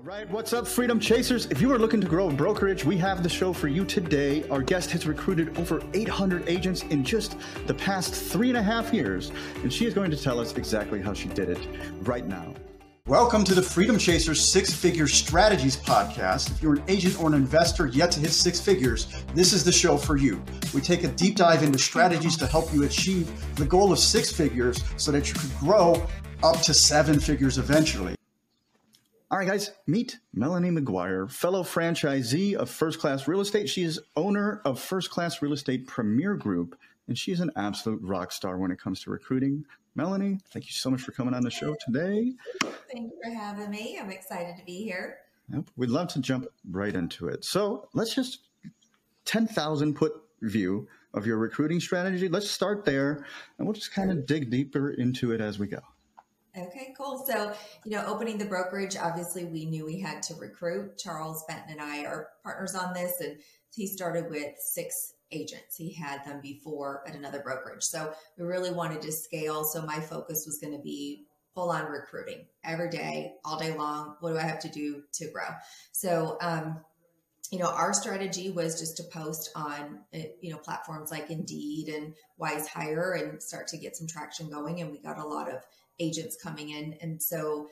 All right, what's up, Freedom Chasers? If you are looking to grow a brokerage, we have the show for you today. Our guest has recruited over 800 agents in just the past three and a half years, and she is going to tell us exactly how she did it right now. Welcome to the Freedom Chasers Six Figure Strategies podcast. If you're an agent or an investor yet to hit six figures, this is the show for you. We take a deep dive into strategies to help you achieve the goal of six figures so that you could grow up to seven figures eventually. All right, guys, meet Melanie McGuire, fellow franchisee of First Class Real Estate. She is owner of First Class Real Estate Premier Group, and she's an absolute rock star when it comes to recruiting. Melanie, thank you so much for coming on the show today. Thank you for having me. I'm excited to be here. Yep, we'd love to jump right into it. So let's just 10,000 put view of your recruiting strategy. Let's start there, and we'll just kind of dig deeper into it as we go. Okay, cool. So, you know, opening the brokerage, obviously we knew we had to recruit. Charles Benton and I are partners on this, and he started with six agents. He had them before at another brokerage. So we really wanted to scale. So my focus was going to be full on recruiting every day, all day long. What do I have to do to grow? So, um, you know, our strategy was just to post on, uh, you know, platforms like Indeed and WizeHire and start to get some traction going. And we got a lot of agents coming in. And so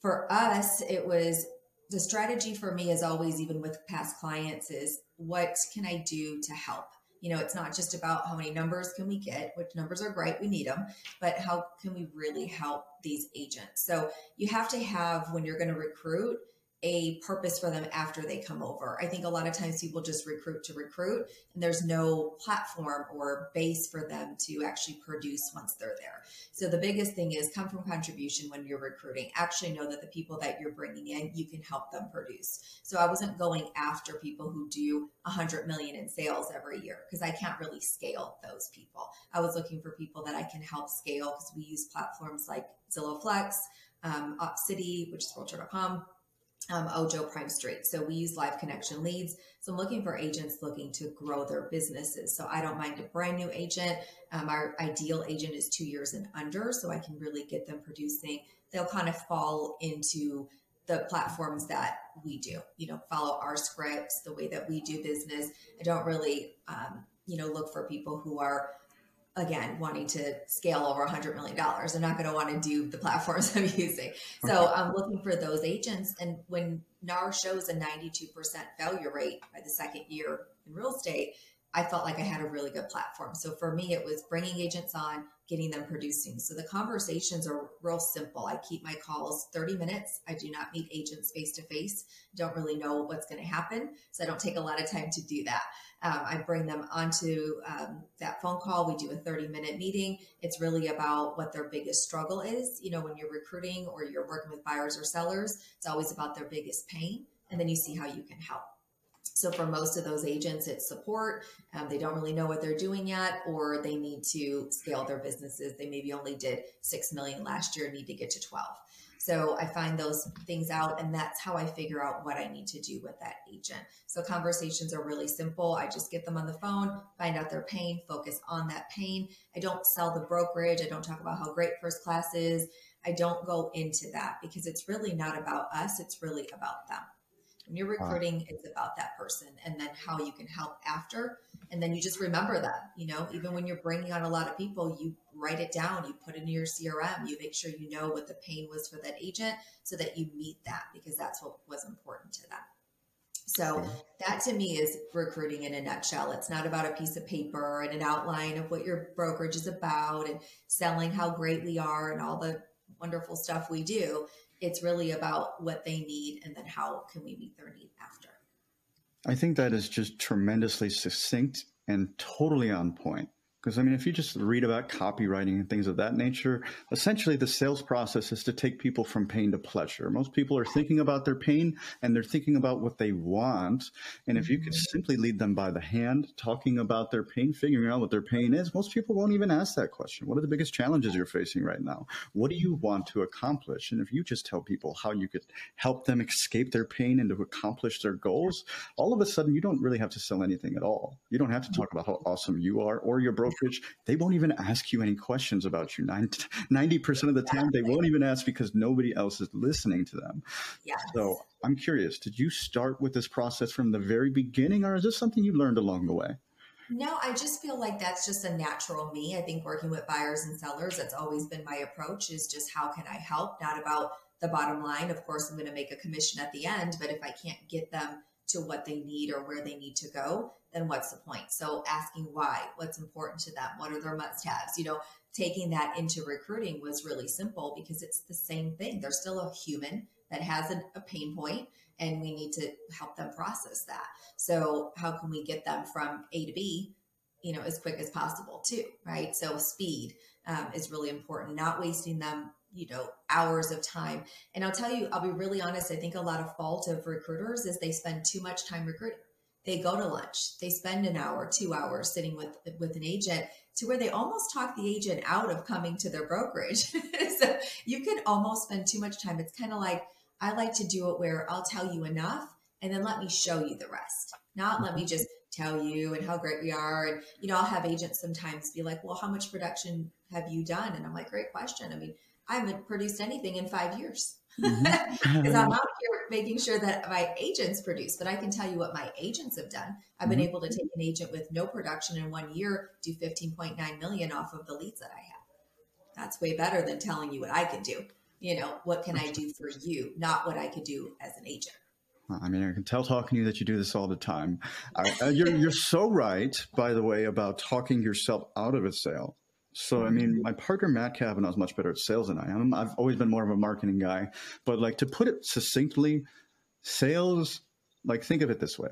for us, it was the strategy for me is always, even with past clients, is what can I do to help? You know, it's not just about how many numbers can we get, which numbers are great, we need them, but how can we really help these agents? So you have to have, when you're going to recruit, a purpose for them after they come over. I think a lot of times people just recruit to recruit and there's no platform or base for them to actually produce once they're there. So the biggest thing is come from contribution when you're recruiting. Actually know that the people that you're bringing in, you can help them produce. So I wasn't going after people who do 100 million in sales every year because I can't really scale those people. I was looking for people that I can help scale because we use platforms like Zillow Flex, um, Opcity, which is realtor.com, um, Ojo Prime Street. So we use live connection leads. So I'm looking for agents looking to grow their businesses. So I don't mind a brand new agent. Um, our ideal agent is two years and under, so I can really get them producing. They'll kind of fall into the platforms that we do, you know, follow our scripts, the way that we do business. I don't really, um, you know, look for people who are again wanting to scale over hundred million dollars. They're not going to want to do the platforms i'm using. So i'm looking for those agents and when nar shows a 92% failure rate by the second year in real estate i felt like i had a really good platform. So for me it was bringing agents on getting them producing. So the conversations are real simple. I keep my calls 30 minutes. I do not meet agents face to face. Don't really know what's going to happen so i don't take a lot of time to do that um, I bring them onto um, that phone call. We do a 30 minute meeting. It's really about what their biggest struggle is. You know, when you're recruiting or you're working with buyers or sellers, it's always about their biggest pain. And then you see how you can help. So for most of those agents, it's support. Um, they don't really know what they're doing yet, or they need to scale their businesses. They maybe only did six million last year, need to get to 12. So I find those things out, and that's how I figure out what I need to do with that agent. So conversations are really simple. I just get them on the phone, find out their pain, focus on that pain. I don't sell the brokerage. I don't talk about how great first class is. I don't go into that because it's really not about us, it's really about them. When you're recruiting, wow. it's about that person and then how you can help after. And then you just remember that, you know, even when you're bringing on a lot of people, you write it down, you put it in your CRM, you make sure you know what the pain was for that agent so that you meet that because that's what was important to them. So that to me is recruiting in a nutshell. It's not about a piece of paper and an outline of what your brokerage is about and selling how great we are and all the wonderful stuff we do it's really about what they need and then how can we meet their need after. I think that is just tremendously succinct and totally on point. Because I mean, if you just read about copywriting and things of that nature, essentially the sales process is to take people from pain to pleasure. Most people are thinking about their pain and they're thinking about what they want. And if you could mm-hmm. simply lead them by the hand, talking about their pain, figuring out what their pain is, most people won't even ask that question. What are the biggest challenges you're facing right now? What do you want to accomplish? And if you just tell people how you could help them escape their pain and to accomplish their goals, all of a sudden you don't really have to sell anything at all. You don't have to talk about how awesome you are or your broker brokerage, they won't even ask you any questions about you. 90% of the time, they won't even ask because nobody else is listening to them. Yes. So I'm curious, did you start with this process from the very beginning, or is this something you learned along the way? No, I just feel like that's just a natural me. I think working with buyers and sellers, that's always been my approach is just how can I help? Not about the bottom line. Of course, I'm going to make a commission at the end, but if I can't get them to what they need or where they need to go, then what's the point? So asking why, what's important to them, what are their must haves, you know, taking that into recruiting was really simple because it's the same thing. They're still a human that has a, pain point and we need to help them process that. So how can we get them from A to B, you know, as quick as possible too, right? So speed um, is really important, not wasting them, you know, hours of time. And I'll tell you, I'll be really honest. I think a lot of fault of recruiters is they spend too much time recruiting. They go to lunch, they spend an hour, two hours sitting with with an agent to where they almost talk the agent out of coming to their brokerage. so you can almost spend too much time. It's kind of like I like to do it where I'll tell you enough and then let me show you the rest. Not let me just tell you and how great we are. And, you know, I'll have agents sometimes be like, well, how much production have you done? And I'm like, great question. I mean, I haven't produced anything in five years because mm-hmm. I'm out here making sure that my agents produce, but I can tell you what my agents have done. I've been mm-hmm. able to take an agent with no production in one year, do 15.9 million off of the leads that I have. That's way better than telling you what I can do you know, what can I do for you, not what I could do as an agent. I mean, I can tell talking to you that you do this all the time. Uh, you're, you're so right, by the way, about talking yourself out of a sale. So, I mean, my partner Matt Kavanaugh is much better at sales than I am. I've always been more of a marketing guy. But, like, to put it succinctly, sales, like, think of it this way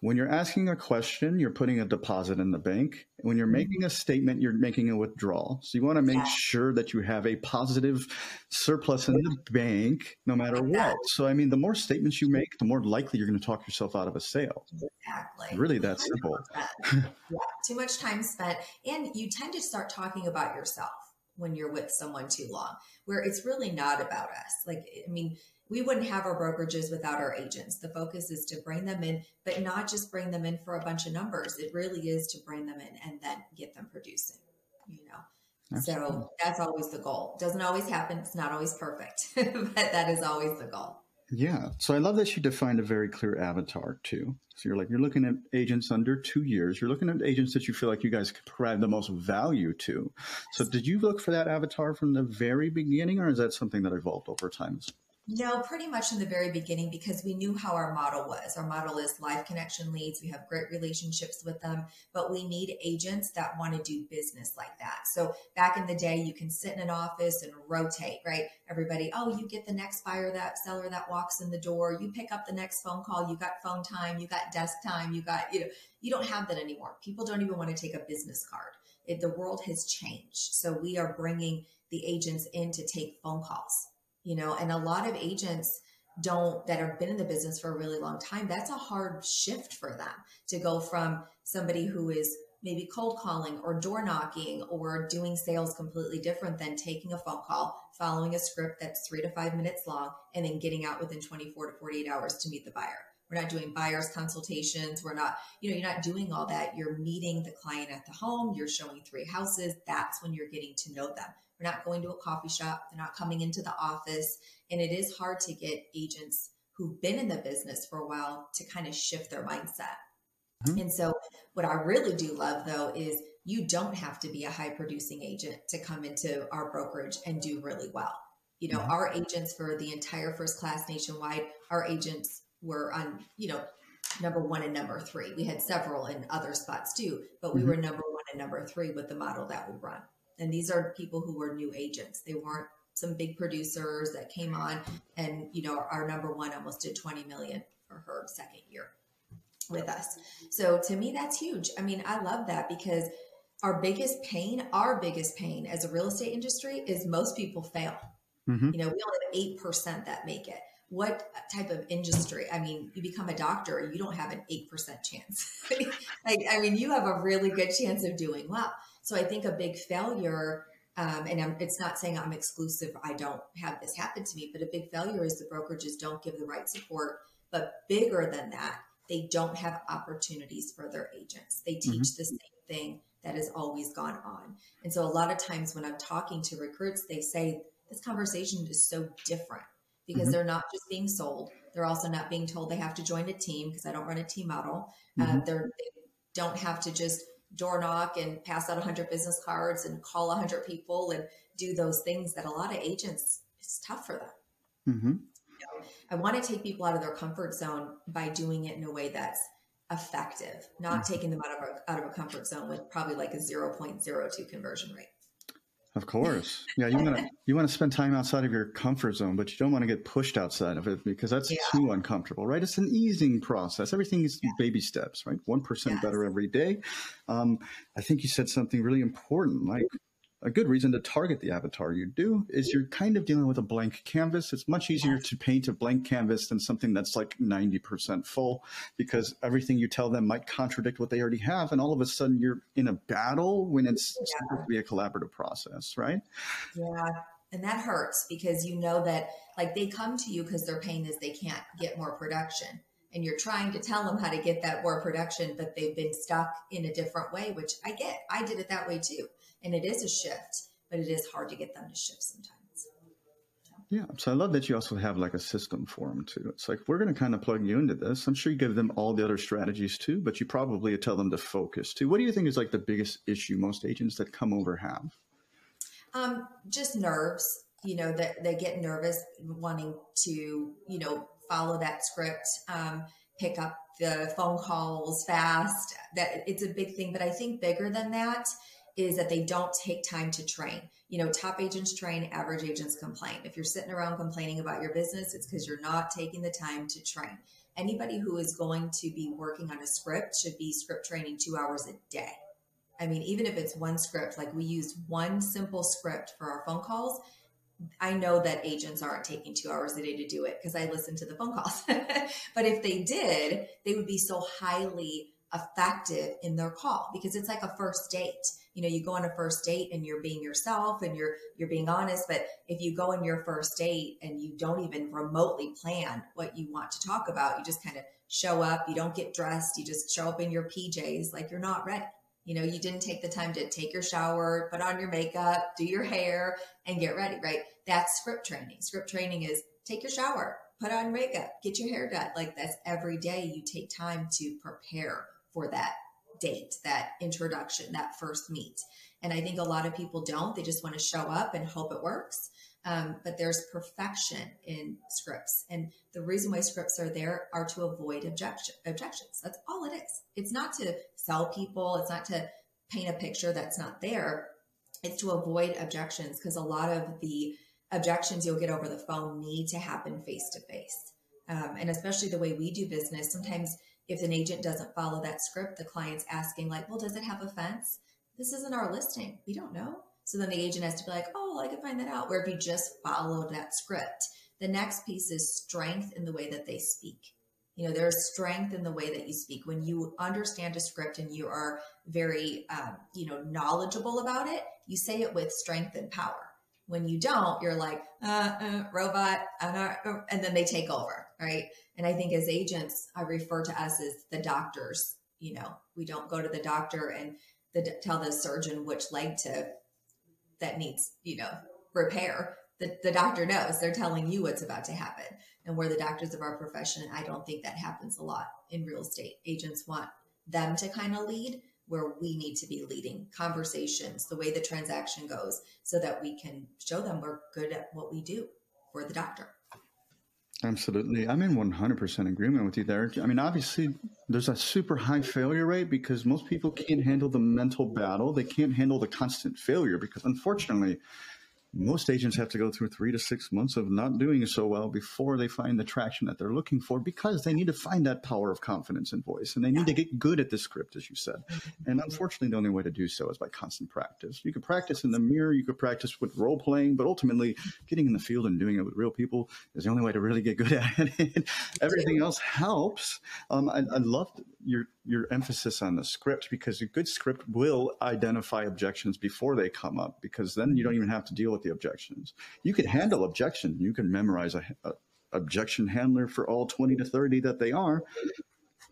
when you're asking a question, you're putting a deposit in the bank. When you're mm-hmm. making a statement, you're making a withdrawal. So you want to make yeah. sure that you have a positive surplus in the bank no matter what. So, I mean, the more statements you make, the more likely you're going to talk yourself out of a sale. Exactly. Really that simple. yeah. Too much time spent. And you tend to start talking about yourself when you're with someone too long, where it's really not about us. Like, I mean, we wouldn't have our brokerages without our agents. The focus is to bring them in, but not just bring them in for a bunch of numbers. It really is to bring them in and then get them producing, you know. Absolutely. So that's always the goal. Doesn't always happen. It's not always perfect, but that is always the goal. Yeah. So I love that you defined a very clear avatar too. So you're like, you're looking at agents under two years. You're looking at agents that you feel like you guys could provide the most value to. So did you look for that avatar from the very beginning or is that something that evolved over time? No, pretty much in the very beginning because we knew how our model was. Our model is live connection leads. We have great relationships with them, but we need agents that want to do business like that. So back in the day, you can sit in an office and rotate, right? Everybody, oh, you get the next buyer, that seller that walks in the door. You pick up the next phone call. You got phone time. You got desk time. You got, you know, you don't have that anymore. People don't even want to take a business card. It, the world has changed. So we are bringing the agents in to take phone calls you know, and a lot of agents don't that have been in the business for a really long time that's a hard shift for them to go from somebody who is maybe cold calling or door knocking or doing sales completely different than taking a phone call following a script that's three to five minutes long and then getting out within 24 to 48 hours to meet the buyer we're not doing buyers consultations we're not you know you're not doing all that you're meeting the client at the home you're showing three houses that's when you're getting to know them We're not going to a coffee shop. They're not coming into the office. And it is hard to get agents who've been in the business for a while to kind of shift their mindset. Mm-hmm. And so, what I really do love though is you don't have to be a high producing agent to come into our brokerage and do really well. You know, mm-hmm. our agents for the entire first class nationwide, our agents were on, you know, number one and number three. We had several in other spots too, but we mm-hmm. were number one and number three with the model that we run. And these are people who were new agents. They weren't some big producers that came on and, you know, our number one almost did 20 million for her second year with us. So to me, that's huge. I mean, I love that because our biggest pain, our biggest pain as a real estate industry is most people fail. Mm-hmm. You know, we only have 8% that make it. What type of industry? I mean, you become a doctor, you don't have an 8% chance. like, I mean, you have a really good chance of doing well. So I think a big failure, um, and I'm, it's not saying I'm exclusive, I don't have this happen to me, but a big failure is the brokerages don't give the right support. But bigger than that, they don't have opportunities for their agents. They teach mm-hmm. the same thing that has always gone on. And so a lot of times when I'm talking to recruits, they say this conversation is so different because mm-hmm. they're not just being sold. They're also not being told they have to join a team because I don't run a team model. Uh, mm-hmm. Uh, they're, they don't have to just door knock and pass out 100 business cards and call 100 people and do those things that a lot of agents, it's tough for them. Mm-hmm. You know, I want to take people out of their comfort zone by doing it in a way that's effective, not mm-hmm. taking them out of a, out of a comfort zone with probably like a 0.02 conversion rate. Of course. Yeah, you want to you want to spend time outside of your comfort zone, but you don't want to get pushed outside of it because that's yeah. too uncomfortable, right? It's an easing process. Everything is yeah. baby steps, right? 1% yes. better every day. Um, I think you said something really important like a good reason to target the avatar you do is you're kind of dealing with a blank canvas. It's much easier to paint a blank canvas than something that's like 90% full because everything you tell them might contradict what they already have. And all of a sudden you're in a battle when it's yeah. supposed to be a collaborative process, right? Yeah. And that hurts because you know that like they come to you because their pain is they can't get more production and you're trying to tell them how to get that more production, but they've been stuck in a different way, which I get. I did it that way too and it is a shift, but it is hard to get them to shift sometimes. Yeah, so I love that you also have like a system for them too. It's like we're going to kind of plug you into this. I'm sure you give them all the other strategies too, but you probably tell them to focus too. What do you think is like the biggest issue most agents that come over have? Um, just nerves. You know that they, they get nervous wanting to you know follow that script, um, pick up the phone calls fast. That it's a big thing, but I think bigger than that is that they don't take time to train. You know, top agents train, average agents complain. If you're sitting around complaining about your business, it's because you're not taking the time to train. Anybody who is going to be working on a script should be script training two hours a day. I mean, even if it's one script, like we use one simple script for our phone calls, I know that agents aren't taking two hours a day to do it because I listen to the phone calls. but if they did, they would be so highly effective in their call because it's like a first date. You know you go on a first date and you're being yourself and you're you're being honest but if you go on your first date and you don't even remotely plan what you want to talk about you just kind of show up you don't get dressed you just show up in your pjs like you're not ready. You know you didn't take the time to take your shower put on your makeup do your hair and get ready right? That's script training. Script training is take your shower put on makeup get your hair done. Like that's every day you take time to prepare for that date, that introduction, that first meet. And I think a lot of people don't. They just want to show up and hope it works. Um, but there's perfection in scripts. And the reason why scripts are there are to avoid objection, objections. That's all it is. It's not to sell people, it's not to paint a picture that's not there. It's to avoid objections because a lot of the objections you'll get over the phone need to happen face to face. And especially the way we do business, sometimes if an agent doesn't follow that script, the client's asking, like, well, does it have a fence? This isn't our listing. We don't know. So then the agent has to be like, oh, I can find that out. Where if you just followed that script, the next piece is strength in the way that they speak. You know, there's strength in the way that you speak. When you understand a script and you are very, um, you know, knowledgeable about it, you say it with strength and power. When you don't, you're like, uh, uh, robot, uh, and then they take over, right? And I think as agents, I refer to us as the doctors. You know, we don't go to the doctor and the, tell the surgeon which leg to that needs, you know, repair. The, the doctor knows they're telling you what's about to happen. And we're the doctors of our profession. I don't think that happens a lot in real estate. Agents want them to kind of lead where we need to be leading conversations, the way the transaction goes, so that we can show them we're good at what we do for the doctor. Absolutely. I'm in 100% agreement with you there. I mean, obviously, there's a super high failure rate because most people can't handle the mental battle. They can't handle the constant failure because, unfortunately, most agents have to go through three to six months of not doing so well before they find the traction that they're looking for because they need to find that power of confidence and voice and they need to get good at the script, as you said. Mm-hmm. And unfortunately, the only way to do so is by constant practice. You could practice in the mirror, you could practice with role playing, but ultimately, getting in the field and doing it with real people is the only way to really get good at it. Everything else helps. Um, I, I love your your emphasis on the script because a good script will identify objections before they come up because then you don't even have to deal with the objections. You can handle objection. You can memorize a, a objection handler for all 20 to 30 that they are.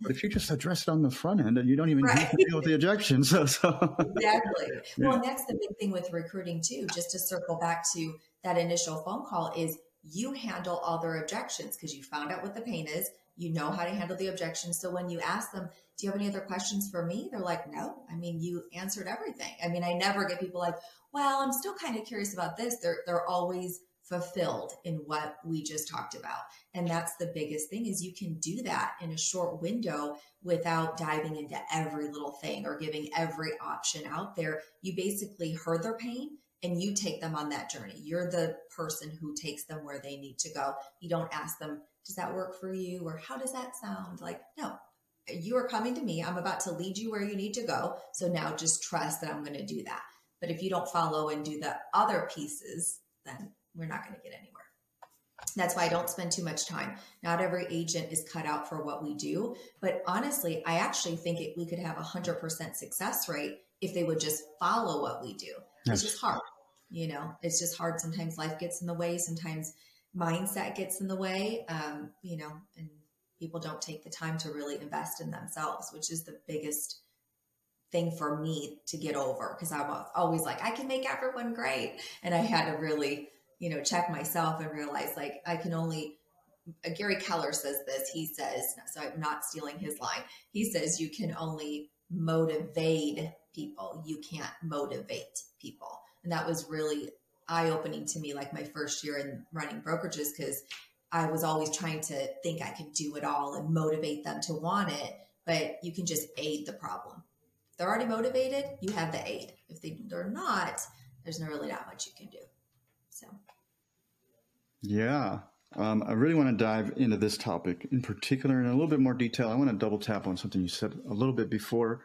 But if you just address it on the front end and you don't even right. have to deal with the objections. So, so. Exactly. Yeah. Well, and that's the big thing with recruiting too, just to circle back to that initial phone call is you handle all their objections because you found out what the pain is. You know how to handle the objections. So when you ask them, do you have any other questions for me? They're like, no. I mean, you answered everything. I mean, I never get people like, well, I'm still kind of curious about this. They're they're always fulfilled in what we just talked about. And that's the biggest thing is you can do that in a short window without diving into every little thing or giving every option out there. You basically heard their pain and you take them on that journey. You're the person who takes them where they need to go. You don't ask them, does that work for you? Or how does that sound? Like, no, you are coming to me. I'm about to lead you where you need to go. So now just trust that I'm going to do that. But if you don't follow and do the other pieces, then we're not going to get anywhere. That's why I don't spend too much time. Not every agent is cut out for what we do. But honestly, I actually think it, we could have a 100% success rate if they would just follow what we do. It's just hard. You know, it's just hard. Sometimes life gets in the way. Sometimes mindset gets in the way. Um, you know, and people don't take the time to really invest in themselves, which is the biggest thing for me to get over because I was always like, I can make everyone great. And I had to really, you know, check myself and realize like I can only uh, Gary Keller says this. He says, so I'm not stealing his line. He says you can only motivate people. You can't motivate people. And that was really eye opening to me, like my first year in running brokerages, because I was always trying to think I could do it all and motivate them to want it. But you can just aid the problem. If they're already motivated, you have the aid. If they, they're not, there's not really not much you can do. So, yeah. Um, I really want to dive into this topic in particular in a little bit more detail. I want to double tap on something you said a little bit before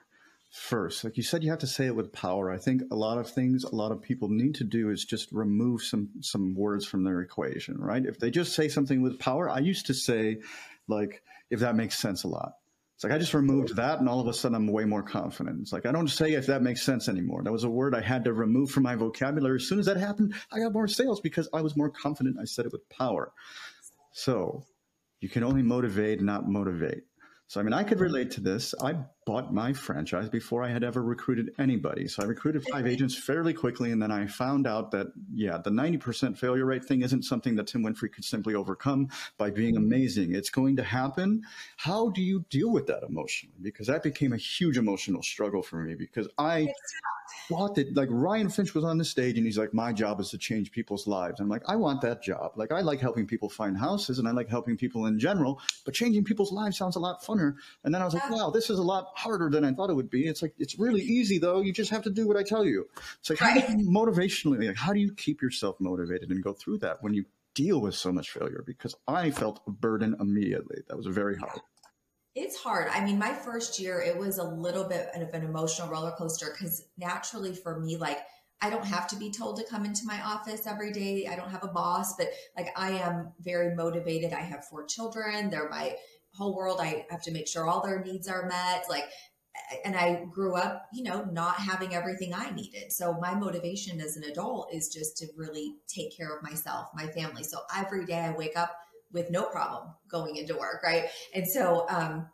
first. Like you said, you have to say it with power. I think a lot of things a lot of people need to do is just remove some some words from their equation, right? If they just say something with power, I used to say, like, if that makes sense a lot. It's like I just removed that, and all of a sudden I'm way more confident. It's like I don't say if that makes sense anymore. That was a word I had to remove from my vocabulary. As soon as that happened, I got more sales because I was more confident. I said it with power. So you can only motivate, not motivate. So, I mean, I could relate to this. I bought my franchise before I had ever recruited anybody. So I recruited five agents fairly quickly. And then I found out that, yeah, the 90% failure rate thing isn't something that Tim Winfrey could simply overcome by being amazing. It's going to happen. How do you deal with that emotionally? Because that became a huge emotional struggle for me because I thought that like Ryan Finch was on the stage and he's like, my job is to change people's lives. I'm like, I want that job. Like, I like helping people find houses and I like helping people in general, but changing people's lives sounds a lot funner. And then I was like, wow, this is a lot harder than I thought it would be. It's like, it's really easy though. You just have to do what I tell you. It's like, right. how do you motivationally, like, how do you keep yourself motivated and go through that when you deal with so much failure? Because I felt a burden immediately. That was very hard. It's hard. I mean, my first year, it was a little bit of an emotional roller coaster because naturally for me, like, I don't have to be told to come into my office every day. I don't have a boss, but like I am very motivated. I have four children. They're my whole world. I have to make sure all their needs are met. Like, and I grew up, you know, not having everything I needed. So my motivation as an adult is just to really take care of myself, my family. So every day I wake up with no problem going into work, right? And so um,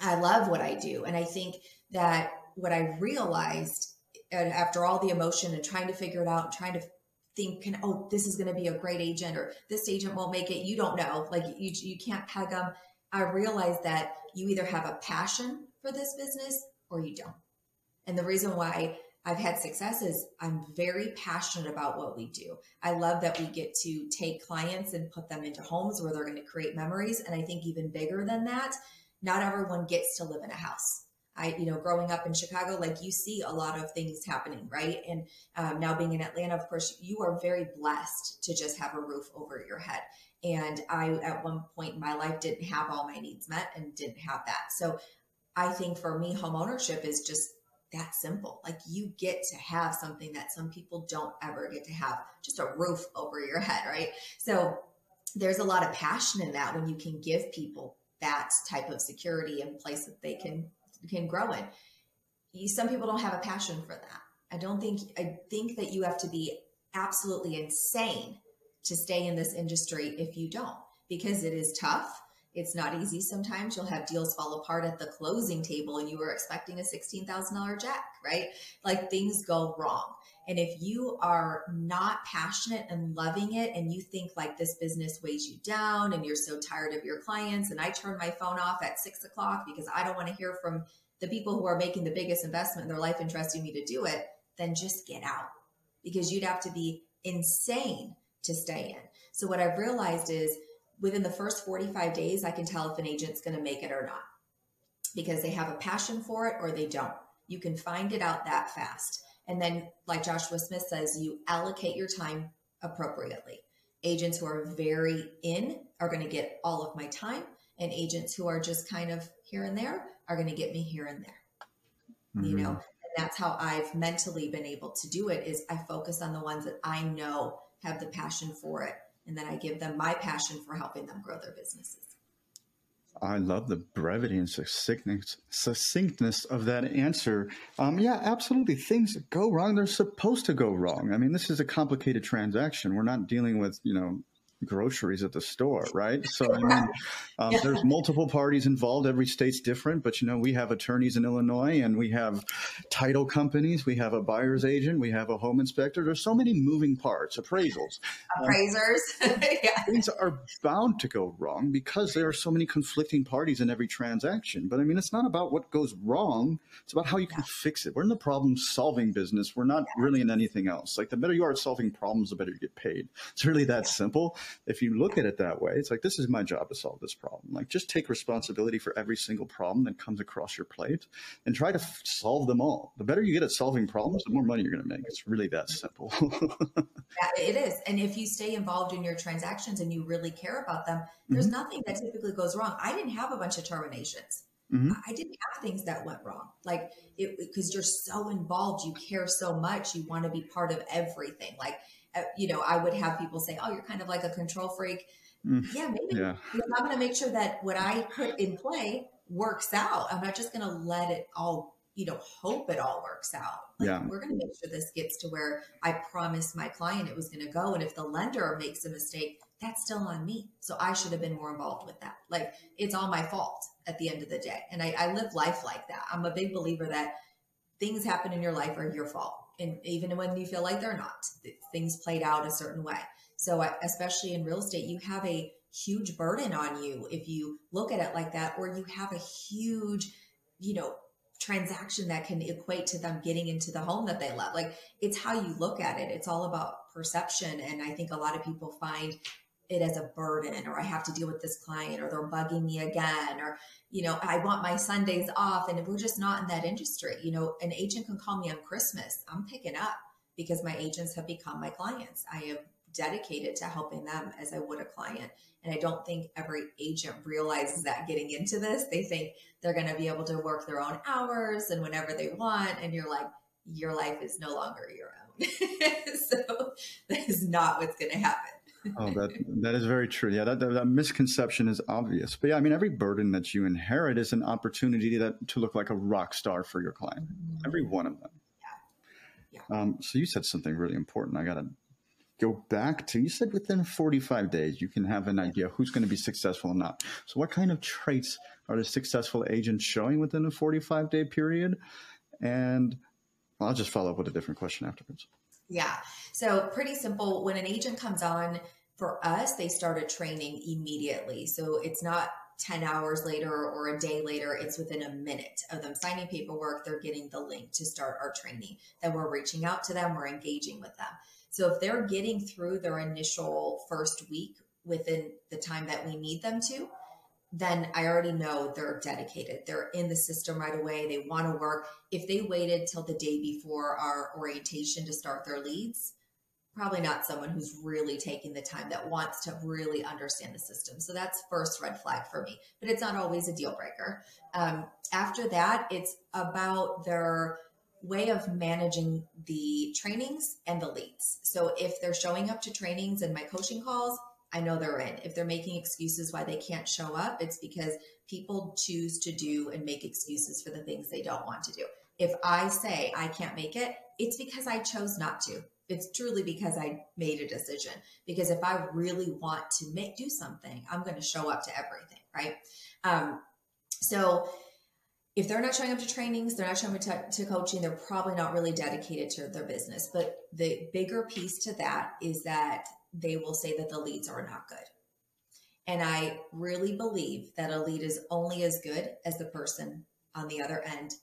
I love what I do. And I think that what I realized after all the emotion and trying to figure it out and trying to think, can, oh, this is going to be a great agent or this agent won't make it. You don't know. Like you, you can't peg them. I realized that you either have a passion for this business or you don't. And the reason why I've had successes. I'm very passionate about what we do. I love that we get to take clients and put them into homes where they're going to create memories. And I think even bigger than that, not everyone gets to live in a house. I, you know, growing up in Chicago, like you see a lot of things happening, right? And um, now being in Atlanta, of course, you are very blessed to just have a roof over your head. And I, at one point in my life, didn't have all my needs met and didn't have that. So I think for me, home ownership is just that simple. Like you get to have something that some people don't ever get to have, just a roof over your head, right? So there's a lot of passion in that when you can give people that type of security and place that they can can grow in. You, some people don't have a passion for that. I don't think I think that you have to be absolutely insane to stay in this industry if you don't because it is tough It's not easy sometimes. You'll have deals fall apart at the closing table and you were expecting a $16,000 check, right? Like things go wrong. And if you are not passionate and loving it and you think like this business weighs you down and you're so tired of your clients, and I turn my phone off at six o'clock because I don't want to hear from the people who are making the biggest investment in their life and trusting me to do it, then just get out because you'd have to be insane to stay in. So what I've realized is within the first 45 days, I can tell if an agent's going to make it or not because they have a passion for it or they don't. You can find it out that fast. And then, like Joshua Smith says, you allocate your time appropriately. Agents who are very in are going to get all of my time, and agents who are just kind of here and there are going to get me here and there. Mm-hmm. You know, and that's how I've mentally been able to do it is I focus on the ones that I know have the passion for it and then I give them my passion for helping them grow their businesses. I love the brevity and succinctness, succinctness of that answer. Um, yeah, absolutely. Things go wrong. They're supposed to go wrong. I mean, this is a complicated transaction. We're not dealing with, you know, groceries at the store, right? So I mean, um, yeah. there's multiple parties involved. Every state's different, but you know, we have attorneys in Illinois, and we have title companies, we have a buyer's agent, we have a home inspector. There's so many moving parts. Appraisals, appraisers. Um, yeah. Things are bound to go wrong because there are so many conflicting parties in every transaction. But I mean, it's not about what goes wrong; it's about how you can fix it. We're in the problem-solving business. We're not really in anything else. Like the better you are at solving problems, the better you get paid. It's really that simple if you look at it that way, it's like, this is my job to solve this problem. Like, just take responsibility for every single problem that comes across your plate and try to f- solve them all. The better you get at solving problems, the more money you're going to make. It's really that simple. yeah, it is. And if you stay involved in your transactions and you really care about them, there's mm-hmm. nothing that typically goes wrong. I didn't have a bunch of terminations. Mm-hmm. I didn't have things that went wrong. Like it because you're so involved, you care so much, you want to be part of everything. Like you know, I would have people say, "Oh, you're kind of like a control freak." Mm, yeah, maybe. Yeah. I'm going to make sure that what I put in play works out. I'm not just going to let it all, you know, hope it all works out. Like, yeah. We're going to make sure this gets to where I promised my client it was going to go. And if the lender makes a mistake, that's still on me. So I should have been more involved with that. Like it's all my fault at the end of the day. And I, I live life like that. I'm a big believer that things happen in your life are your fault and even when you feel like they're not, things played out a certain way. So, uh, especially in real estate, you have a huge burden on you if you look at it like that, or you have a huge, you know, transaction that can equate to them getting into the home that they love. Like it's how you look at it. It's all about perception. And I think a lot of people find it as a burden or I have to deal with this client or they're bugging me again or you know I want my Sundays off. And we're just not in that industry you know an agent can call me on Christmas. I'm picking up because my agents have become my clients. I am dedicated to helping them as I would a client. And I don't think every agent realizes that getting into this. They think they're going to be able to work their own hours and whenever they want. And you're like your life is no longer your own. So that is not what's going to happen oh, that that is very true. Yeah, that, that, that, misconception is obvious. But yeah, I mean, every burden that you inherit is an opportunity that to look like a rock star for your client. Every one of them. Yeah. yeah. Um, so you said something really important. I got to go back to. You said within 45 days you can have an idea who's going to be successful or not. So what kind of traits are the successful agents showing within a 45 day period? And I'll just follow up with a different question afterwards. Yeah. So pretty simple. When an agent comes on for us, they start a training immediately. So it's not 10 hours later or a day later, it's within a minute of them signing paperwork. They're getting the link to start our training. Then we're reaching out to them, we're engaging with them. So if they're getting through their initial first week within the time that we need them to, then I already know they're dedicated. They're in the system right away. They want to work. If they waited till the day before our orientation to start their leads, probably not someone who's really taking the time that wants to really understand the system. So that's first red flag for me, but it's not always a deal breaker. Um, after that, it's about their way of managing the trainings and the leads. So if they're showing up to trainings and my coaching calls, I know they're in. If they're making excuses why they can't show up, it's because people choose to do and make excuses for the things they don't want to do. If I say I can't make it, it's because I chose not to. It's truly because I made a decision. Because if I really want to make do something, I'm going to show up to everything. right? Um, so if they're not showing up to trainings, they're not showing up to, to, coaching, they're probably not really dedicated to their business. But the bigger piece to that is that they will say that the leads are not good. And I really believe that a lead is only as good as the person on the other end,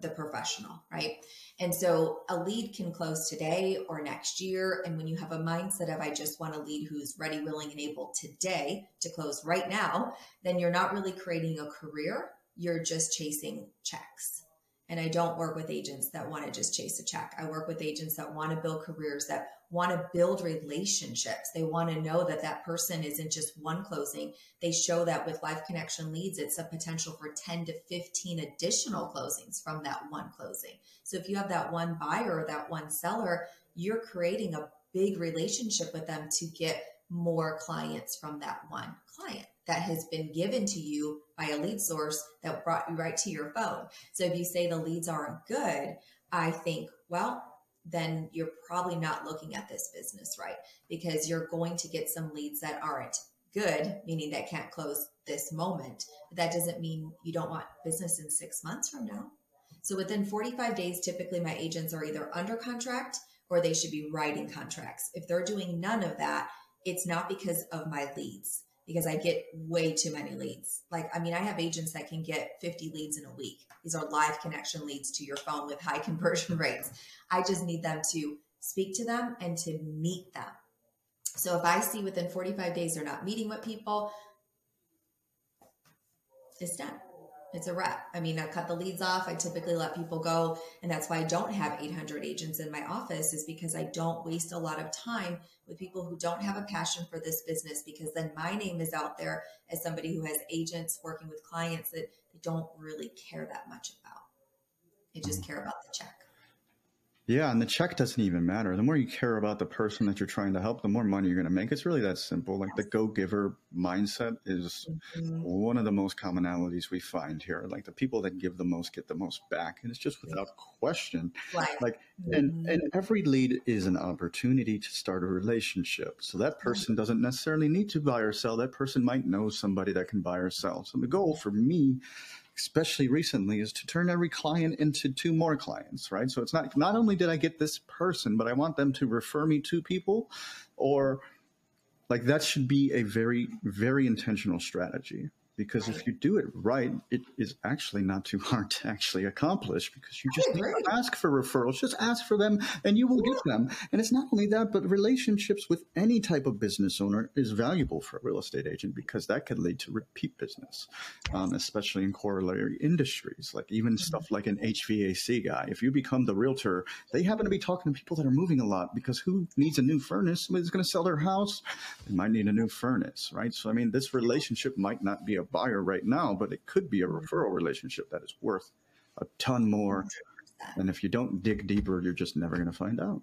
the professional, right? And so a lead can close today or next year. And when you have a mindset of, I just want a lead who's ready, willing, and able today to close right now, then you're not really creating a career. You're just chasing checks. And I don't work with agents that want to just chase a check. I work with agents that want to build careers, that want to build relationships. They want to know that that person isn't just one closing. They show that with live connection leads, it's a potential for 10 to 15 additional closings from that one closing. So if you have that one buyer or that one seller, you're creating a big relationship with them to get more clients from that one client that has been given to you by a lead source that brought you right to your phone. So if you say the leads aren't good, I think, well, then you're probably not looking at this business right because you're going to get some leads that aren't good, meaning that can't close this moment. But that doesn't mean you don't want business in six months from now. So within 45 days, typically my agents are either under contract or they should be writing contracts. If they're doing none of that, it's not because of my leads because I get way too many leads. Like, I mean, I have agents that can get 50 leads in a week. These are live connection leads to your phone with high conversion rates. I just need them to speak to them and to meet them. So if I see within 45 days they're not meeting with people, it's done it's a wrap. I mean, I cut the leads off. I typically let people go. And that's why I don't have 800 agents in my office is because I don't waste a lot of time with people who don't have a passion for this business because then my name is out there as somebody who has agents working with clients that they don't really care that much about. They just care about the check. Yeah, and the check doesn't even matter. The more you care about the person that you're trying to help, the more money you're going to make. It's really that simple. Like the go giver mindset is mm-hmm. one of the most commonalities we find here. Like the people that give the most get the most back. And it's just without question. Right. Like, mm-hmm. and, and every lead is an opportunity to start a relationship. So that person doesn't necessarily need to buy or sell. That person might know somebody that can buy or sell. So the goal for me especially recently, is to turn every client into two more clients, right? So it's not not only did I get this person, but I want them to refer me to people, or like that should be a very very intentional strategy because if you do it right, it is actually not too hard to actually accomplish because you just need to ask for referrals. Just ask for them and you will get them. And it's not only that, but relationships with any type of business owner is valuable for a real estate agent because that could lead to repeat business, um, especially in corollary industries, like even mm-hmm. stuff like an HVAC guy. If you become the realtor, they happen to be talking to people that are moving a lot because who needs a new furnace? Somebody's going to sell their house. They might need a new furnace, right? So, I mean, this relationship might not be a buyer right now, but it could be a referral relationship that is worth a ton more. And if you don't dig deeper, you're just never going to find out.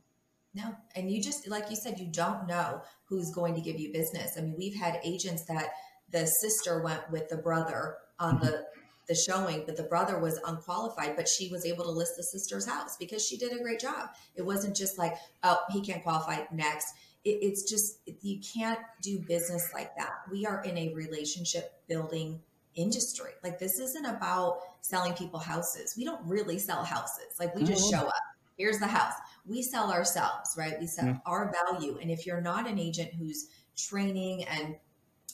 No. And you just, like you said, you don't know who's going to give you business. I mean, we've had agents that the sister went with the brother on mm-hmm. the the showing, but the brother was unqualified, but she was able to list the sister's house because she did a great job. It wasn't just like, oh, he can't qualify next it, it's just you can't do business like that. We are in a relationship building industry. Like this isn't about selling people houses. We don't really sell houses. Like we just show up. Here's the house. We sell ourselves, right? We sell yeah. our value. And if you're not an agent who's training and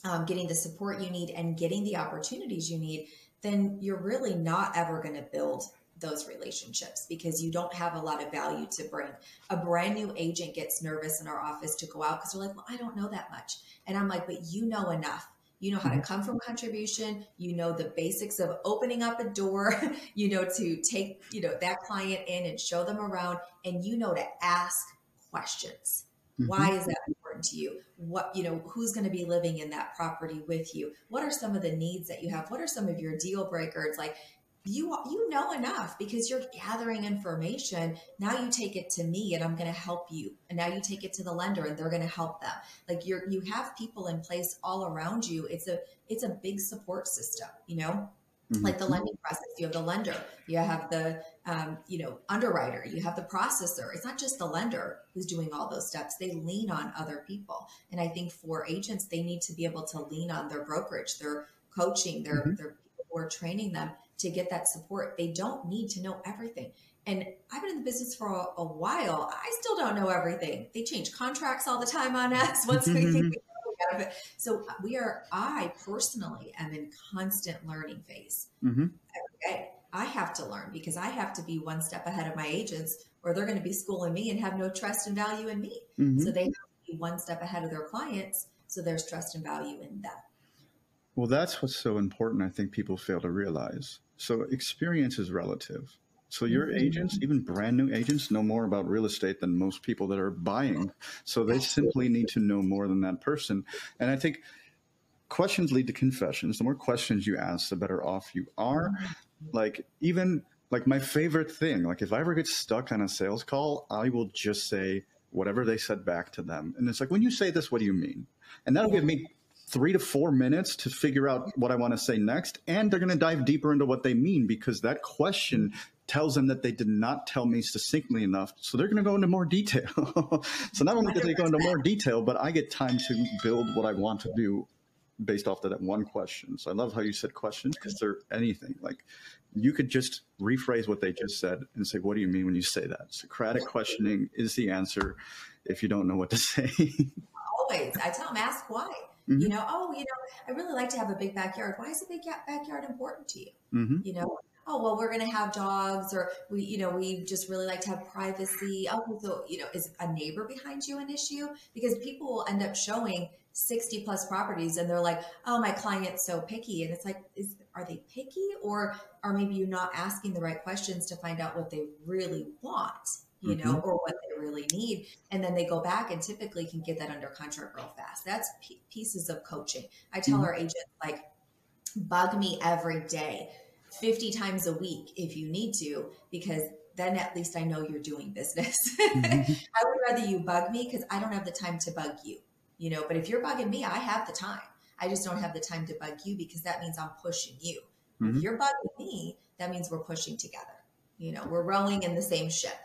um, getting the support you need and getting the opportunities you need, then you're really not ever going to build those relationships because you don't have a lot of value to bring. A brand new agent gets nervous in our office to go out because they're like, well, I don't know that much. And I'm like, but you know enough. You know how to mm-hmm. come from contribution. You know the basics of opening up a door. you know to take you know that client in and show them around, and you know to ask questions. Mm-hmm. Why is that important to you? What you know, who's going to be living in that property with you? What are some of the needs that you have? What are some of your deal breakers? Like you you know enough because you're gathering information. Now you take it to me and i'm going to help you. And now you take it to the lender and they're going to help them. Like you're you have people in place all around you. It's a it's a big support system you know? Mm-hmm. like the lending process you have the lender you have the um, you know underwriter you have the processor. It's not just the lender who's doing all those steps. They lean on other people. And i think for agents they need to be able to lean on their brokerage their coaching, they're, mm-hmm. they're people who are training them to get that support. They don't need to know everything. And I've been in the business for a, a while. I still don't know everything. They change contracts all the time on us once we think we know it. So we are, I personally am in constant learning phase. Mm-hmm. I have to learn because I have to be one step ahead of my agents or they're going to be schooling me and have no trust and value in me. Mm-hmm. So they have to be one step ahead of their clients. So there's trust and value in them. Well, that's what's so important. I think people fail to realize. So experience is relative. So your mm-hmm. agents, even brand new agents, know more about real estate than most people that are buying. So they simply need to know more than that person. And I think questions lead to confessions. The more questions you ask, the better off you are. Like even like my favorite thing, like if I ever get stuck on a sales call, I will just say whatever they said back to them. And it's like, when you say this, what do you mean? And that'll give me three to four minutes to figure out what I want to say next. And they're going to dive deeper into what they mean because that question tells them that they did not tell me succinctly enough. So they're going to go into more detail. so not only do they go into more detail, but I get time to build what I want to do based off of that one question. So I love how you said questions because they're anything. Like you could just rephrase what they just said and say, what do you mean when you say that? Socratic questioning is the answer if you don't know what to say. Always. I tell them, ask why. Mm-hmm. You know, oh, you know, I really like to have a big backyard. Why is a big backyard important to you? Mm-hmm. You know, oh well we're going to have dogs or we you know we just really like to have privacy oh so you know is a neighbor behind you an issue because people will end up showing 60 plus properties and they're like oh my client's so picky and it's like is are they picky or are maybe you not asking the right questions to find out what they really want you mm-hmm. know or what they really need and then they go back and typically can get that under contract real fast that's p- pieces of coaching i tell mm-hmm. our agents like bug me every day 50 times a week if you need to because then at least I know you're doing business. Mm-hmm. I would rather you bug me because I don't have the time to bug you you know, but if you're bugging me, I have the time. I just don't have the time to bug you because that means I'm pushing you. Mm-hmm. If you're bugging me, that means we're pushing together. You know, we're rowing in the same ship,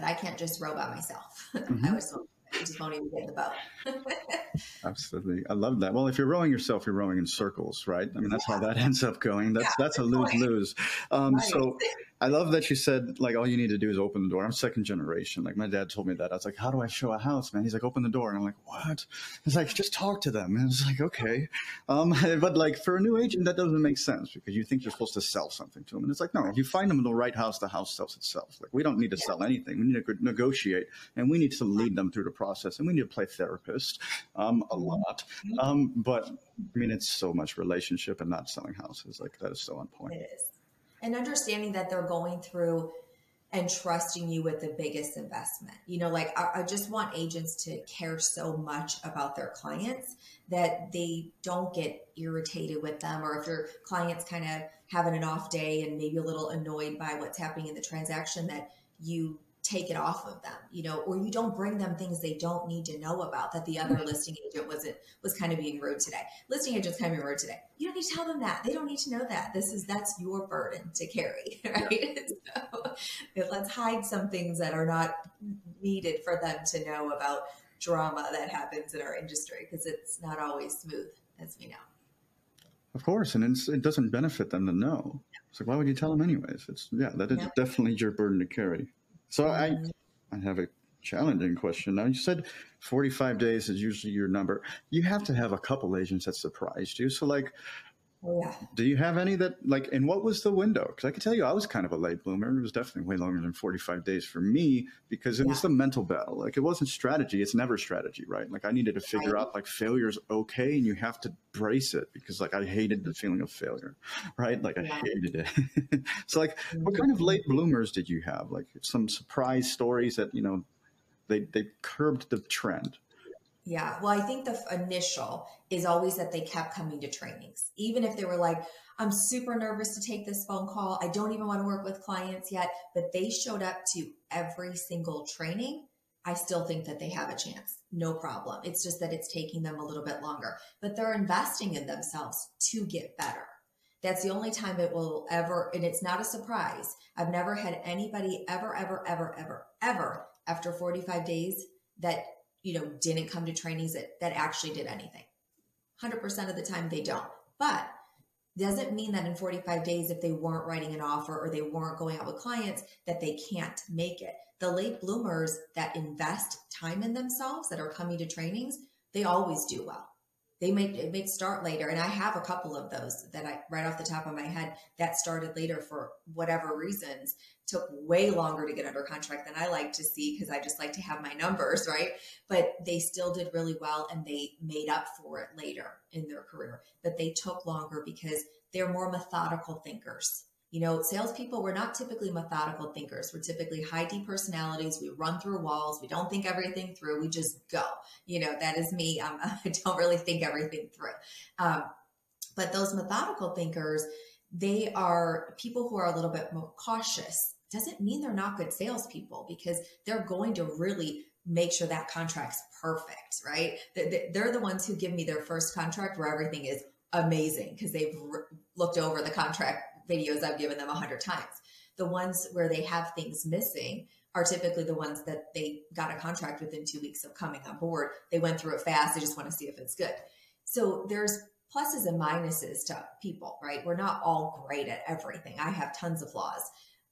that I can't just row by myself. Mm-hmm. I was you just won't even get the boat. Absolutely, I love that. Well, if you're rowing yourself, you're rowing in circles, right? I mean, that's yeah. how that ends up going. That's yeah, that's a lose lose. Um, right. So I love that you said like all you need to do is open the door. I'm second generation. Like my dad told me that. I was like, how do I show a house, man? He's like, open the door, and I'm like, what? He's like, just talk to them. And it's like, okay, um, but like for a new agent, that doesn't make sense because you think you're supposed to sell something to them, and it's like, no, if you find them in the right house, the house sells itself. Like we don't need to yeah. sell anything. We need to negotiate, and we need to lead them through the process, and we need to play therapist um, a lot. Um, but I mean, it's so much relationship and not selling houses. Like that is so on point. It is and understanding that they're going through and trusting you with the biggest investment. You know, like I, I, just want agents to care so much about their clients that they don't get irritated with them, or if your client's kind of having an off day and maybe a little annoyed by what's happening in the transaction, that you take it off of them, you know, or you don't bring them things they don't need to know about that the other mm-hmm. listing agent wasn't was kind of being rude today. Listing agent's kind of being rude today. You don't need to tell them that. They don't need to know that. This is that's your burden to carry, right? so let's hide some things that are not needed for them to know about drama that happens in our industry because it's not always smooth, as we know. Of course, and it doesn't benefit them to know. It's like, why would you tell them anyways? It's yeah, that is yeah. definitely your burden to carry. So I, mm-hmm. I have a challenging question. Now you said 45 days is usually your number. You have to have a couple agents that surprised you. So like, Oh, yeah. Do you have any that like, and what was the window? Because I can tell you, I was kind of a late bloomer. It was definitely way longer than 45 days for me because it yeah. was the mental battle. Like, it wasn't strategy. It's never strategy, right? Like, I needed to figure right. out like failure's okay and you have to brace it because like I hated the feeling of failure, right? Like, yeah. I hated it. so, like, what kind of mm-hmm. late bloomers did you have? Like, some surprise stories that, you know, they, they curbed the trend. Yeah. Well, I think the initial is always that they kept coming to trainings, even if they were like, I'm super nervous to take this phone call. I don't even want to work with clients yet, but they showed up to every single training. I still think that they have a chance. No problem. It's just that it's taking them a little bit longer, but they're investing in themselves to get better. That's the only time it will ever, and it's not a surprise. I've never had anybody ever, ever, ever, ever, ever after 45 days that you know, didn't come to trainings that, that actually did anything. 100% of the time they don't. But doesn't mean that in 45 days, if they weren't writing an offer or they weren't going out with clients, that they can't make it. The late bloomers that invest time in themselves, that are coming to trainings, they always do well they may it may start later and i have a couple of those that i right off the top of my head that started later for whatever reasons took way longer to get under contract than i like to see because i just like to have my numbers right? But they still did really well and they made up for it later in their career. But they took longer because they're more methodical thinkers you know, salespeople, we're not typically methodical thinkers. We're typically high D personalities. We run through walls. We don't think everything through. We just go. You know, that is me. Um, I don't really think everything through. Um, but those methodical thinkers, they are people who are a little bit more cautious. Doesn't mean they're not good salespeople because they're going to really make sure that contract's perfect, right? They're the ones who give me their first contract where everything is amazing because they've looked over the contract videos I've given them a hundred times. The ones where they have things missing are typically the ones that they got a contract within two weeks of coming on board. They went through it fast. They just want to see if it's good. So there's pluses and minuses to people, right? We're not all great at everything. I have tons of flaws,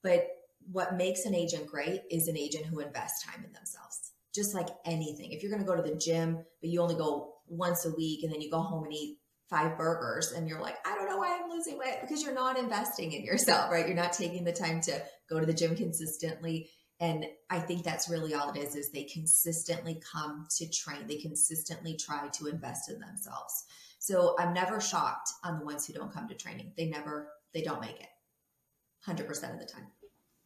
but what makes an agent great is an agent who invests time in themselves. Just like anything. If you're going to go to the gym, but you only go once a week and then you go home and eat five burgers and you're like, I don't know why I'm losing weight because you're not investing in yourself, right? You're not taking the time to go to the gym consistently. And I think that's really all it is, is they consistently come to train. They consistently try to invest in themselves. So I'm never shocked on the ones who don't come to training. They never, they don't make it 100% of the time.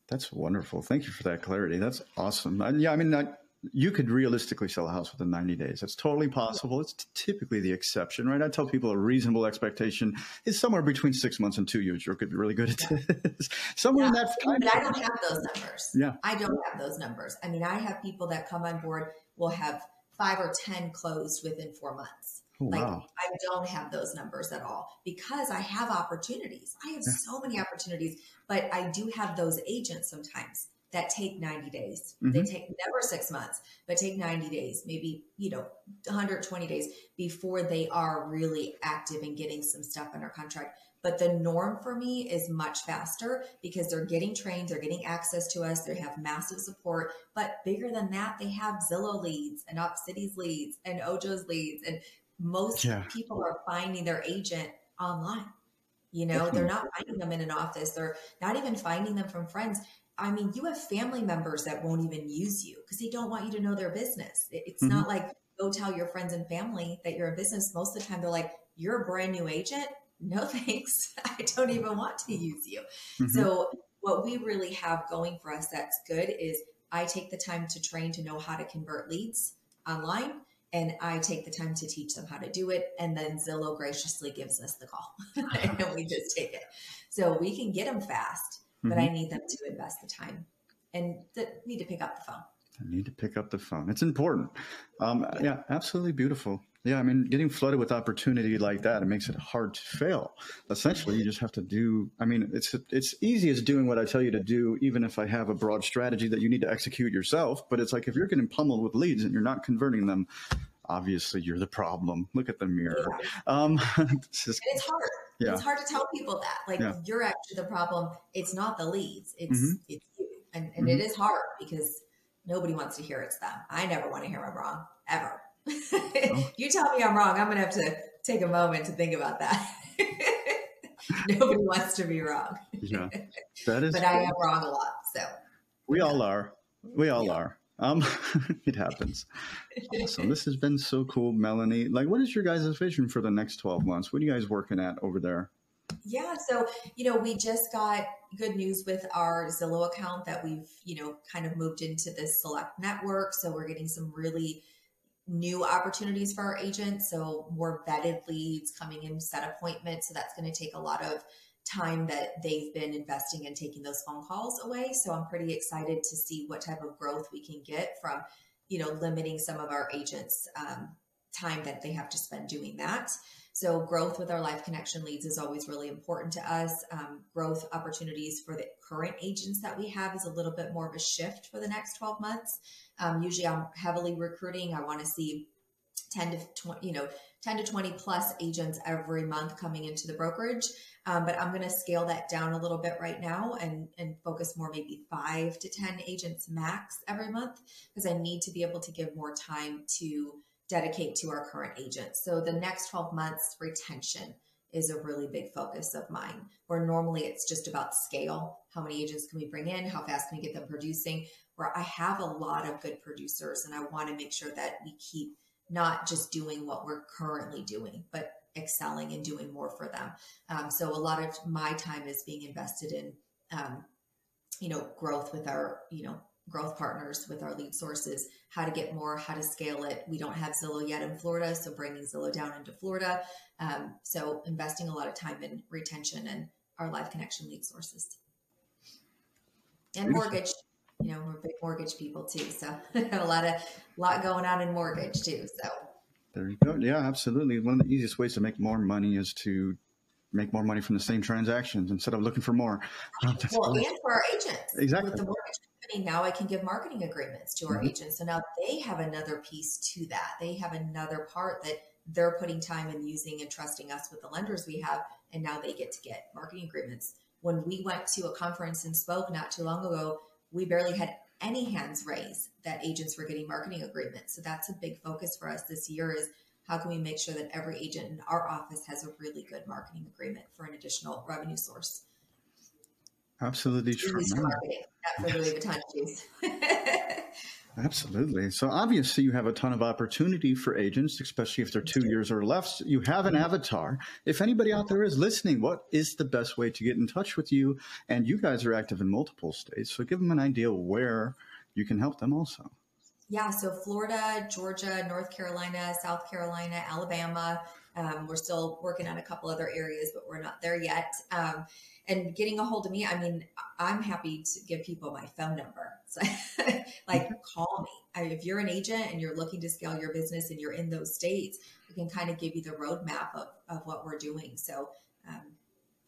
That's wonderful. Thank you for that clarity. That's awesome. And yeah, I mean, I, you could realistically sell a house within 90 days. That's totally possible. It's typically the exception, right? I tell people a reasonable expectation is somewhere between six months and two years. You could be really good at this. somewhere yeah. in that time. But I don't have those numbers. Yeah. I don't have those numbers. I mean, I have people that come on board will have five or 10 closed within four months. Oh, like wow. I don't have those numbers at all because I have opportunities. I have yeah. so many opportunities, but I do have those agents sometimes that take 90 days. Mm-hmm. They take never six months, but take 90 days, maybe, you know, 120 days before they are really active and getting some stuff under contract. But the norm for me is much faster because they're getting trained, they're getting access to us, they have massive support. But bigger than that, they have Zillow leads and Opcity's leads and Ojo's leads. And most yeah. people are finding their agent online. You know, they're not finding them in an office. They're not even finding them from friends. I mean, you have family members that won't even use you because they don't want you to know their business. It's mm-hmm. not like go tell your friends and family that you're a business. Most of the time, they're like, "You're a brand new agent. No thanks. I don't even want to use you." Mm-hmm. So, what we really have going for us that's good is I take the time to train to know how to convert leads online and I take the time to teach them how to do it. And then Zillow graciously gives us the call and we just take it. So we can get them fast but mm-hmm. I need them to invest the time and need to pick up the phone. I need to pick up the phone. It's important. Um, yeah. yeah, absolutely beautiful. Yeah, I mean, getting flooded with opportunity like that, it makes it hard to fail. Essentially, you just have to do. I mean, it's it's easy as doing what I tell you to do, even if I have a broad strategy that you need to execute yourself. But it's like if you're getting pummeled with leads and you're not converting them, obviously you're the problem. Look at the mirror. Yeah. Um, just, it's hard. Yeah. It's hard to tell people that. Like yeah. you're actually the problem. It's not the leads. It's mm-hmm. it's you. And and mm-hmm. it is hard because nobody wants to hear it's them. I never want to hear I'm wrong ever. Oh. you tell me I'm wrong, I'm gonna have to take a moment to think about that. nobody wants to be wrong. Yeah, that is. but I am wrong a lot. So we all are. We all yeah. are. Um, it happens. Awesome. This has been so cool, Melanie. Like, what is your guys' vision for the next 12 months? What are you guys working at over there? Yeah, so you know, we just got good news with our Zillow account that we've, you know, kind of moved into this select network. So we're getting some really new opportunities for our agents. So more vetted leads coming in, set appointments. So that's going to take a lot of time that they've been investing in taking those phone calls away. So I'm pretty excited to see what type of growth we can get from, you know, limiting some of our agents' um, time that they have to spend doing that. So growth with our live connection leads is always really important to us. Um, growth opportunities for the current agents that we have is a little bit more of a shift for the next 12 months. Um, usually I'm heavily recruiting. I want to see 10 to 20, you know, 10 to 20 plus agents every month coming into the brokerage. Um, but I'm going to scale that down a little bit right now and, and focus more maybe five to 10 agents max every month because I need to be able to give more time to dedicate to our current agents. So the next 12 months, retention is a really big focus of mine, where normally it's just about scale. How many agents can we bring in? How fast can we get them producing? Where I have a lot of good producers and I want to make sure that we keep not just doing what we're currently doing, but excelling and doing more for them. Um, so a lot of my time is being invested in, um, you know, growth with our, you know, growth partners with our lead sources, how to get more, how to scale it. We don't have Zillow yet in Florida, so bringing Zillow down into Florida. Um, so investing a lot of time in retention and our live connection lead sources. And mortgage, you know, we're big mortgage people too. So a lot of, lot going on in mortgage too. So there you go. Yeah, absolutely. One of the easiest ways to make more money is to make more money from the same transactions instead of looking for more. well, and for our agents. Exactly. With the mortgage company, now I can give marketing agreements to our mm-hmm. agents. So now they have another piece to that. They have another part that they're putting time and using and trusting us with the lenders we have. And now they get to get marketing agreements. When we went to a conference and spoke not too long ago, we barely had any hands raised that agents were getting marketing agreements. So that's a big focus for us this year is how can we make sure that every agent in our office has a really good marketing agreement for an additional revenue source? Absolutely true. Not for Louis Vuitton shoes. Absolutely. So obviously, you have a ton of opportunity for agents, especially if they're two years or less. You have an avatar. If anybody out there is listening, what is the best way to get in touch with you? And you guys are active in multiple states, so give them an idea where you can help them also. Yeah, so Florida, Georgia, North Carolina, South Carolina, Alabama. Um, we're still working on a couple other areas, but we're not there yet. Um, and getting a hold of me, I mean, I'm happy to give people my phone number. So, like, mm-hmm. call me. I, if you're an agent and you're looking to scale your business and you're in those states, we can kind of give you the roadmap of, of what we're doing. So, um,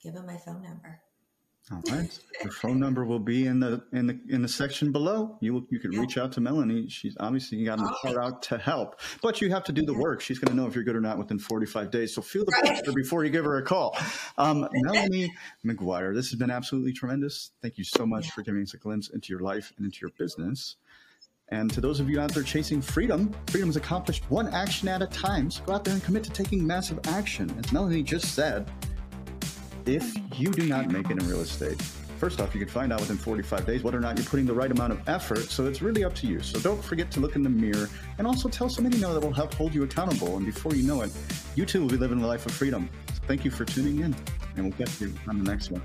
give them my phone number. All right. Her phone number will be in the in the in the section below. You will, you can yeah. reach out to Melanie. She's obviously got a heart out to help, but you have to do the work. She's going to know if you're good or not within 45 days. So feel the right. pressure before you give her a call. Um, Melanie McGuire, this has been absolutely tremendous. Thank you so much yeah. for giving us a glimpse into your life and into your business. And to those of you out there chasing freedom, freedom is accomplished one action at a time. So go out there and commit to taking massive action. As Melanie just said, if you do not make it in real estate, first off, you can find out within 45 days whether or not you're putting the right amount of effort. So it's really up to you. So don't forget to look in the mirror and also tell somebody you know that will help hold you accountable. And before you know it, you too will be living the life of freedom. So thank you for tuning in, and we'll get you on the next one.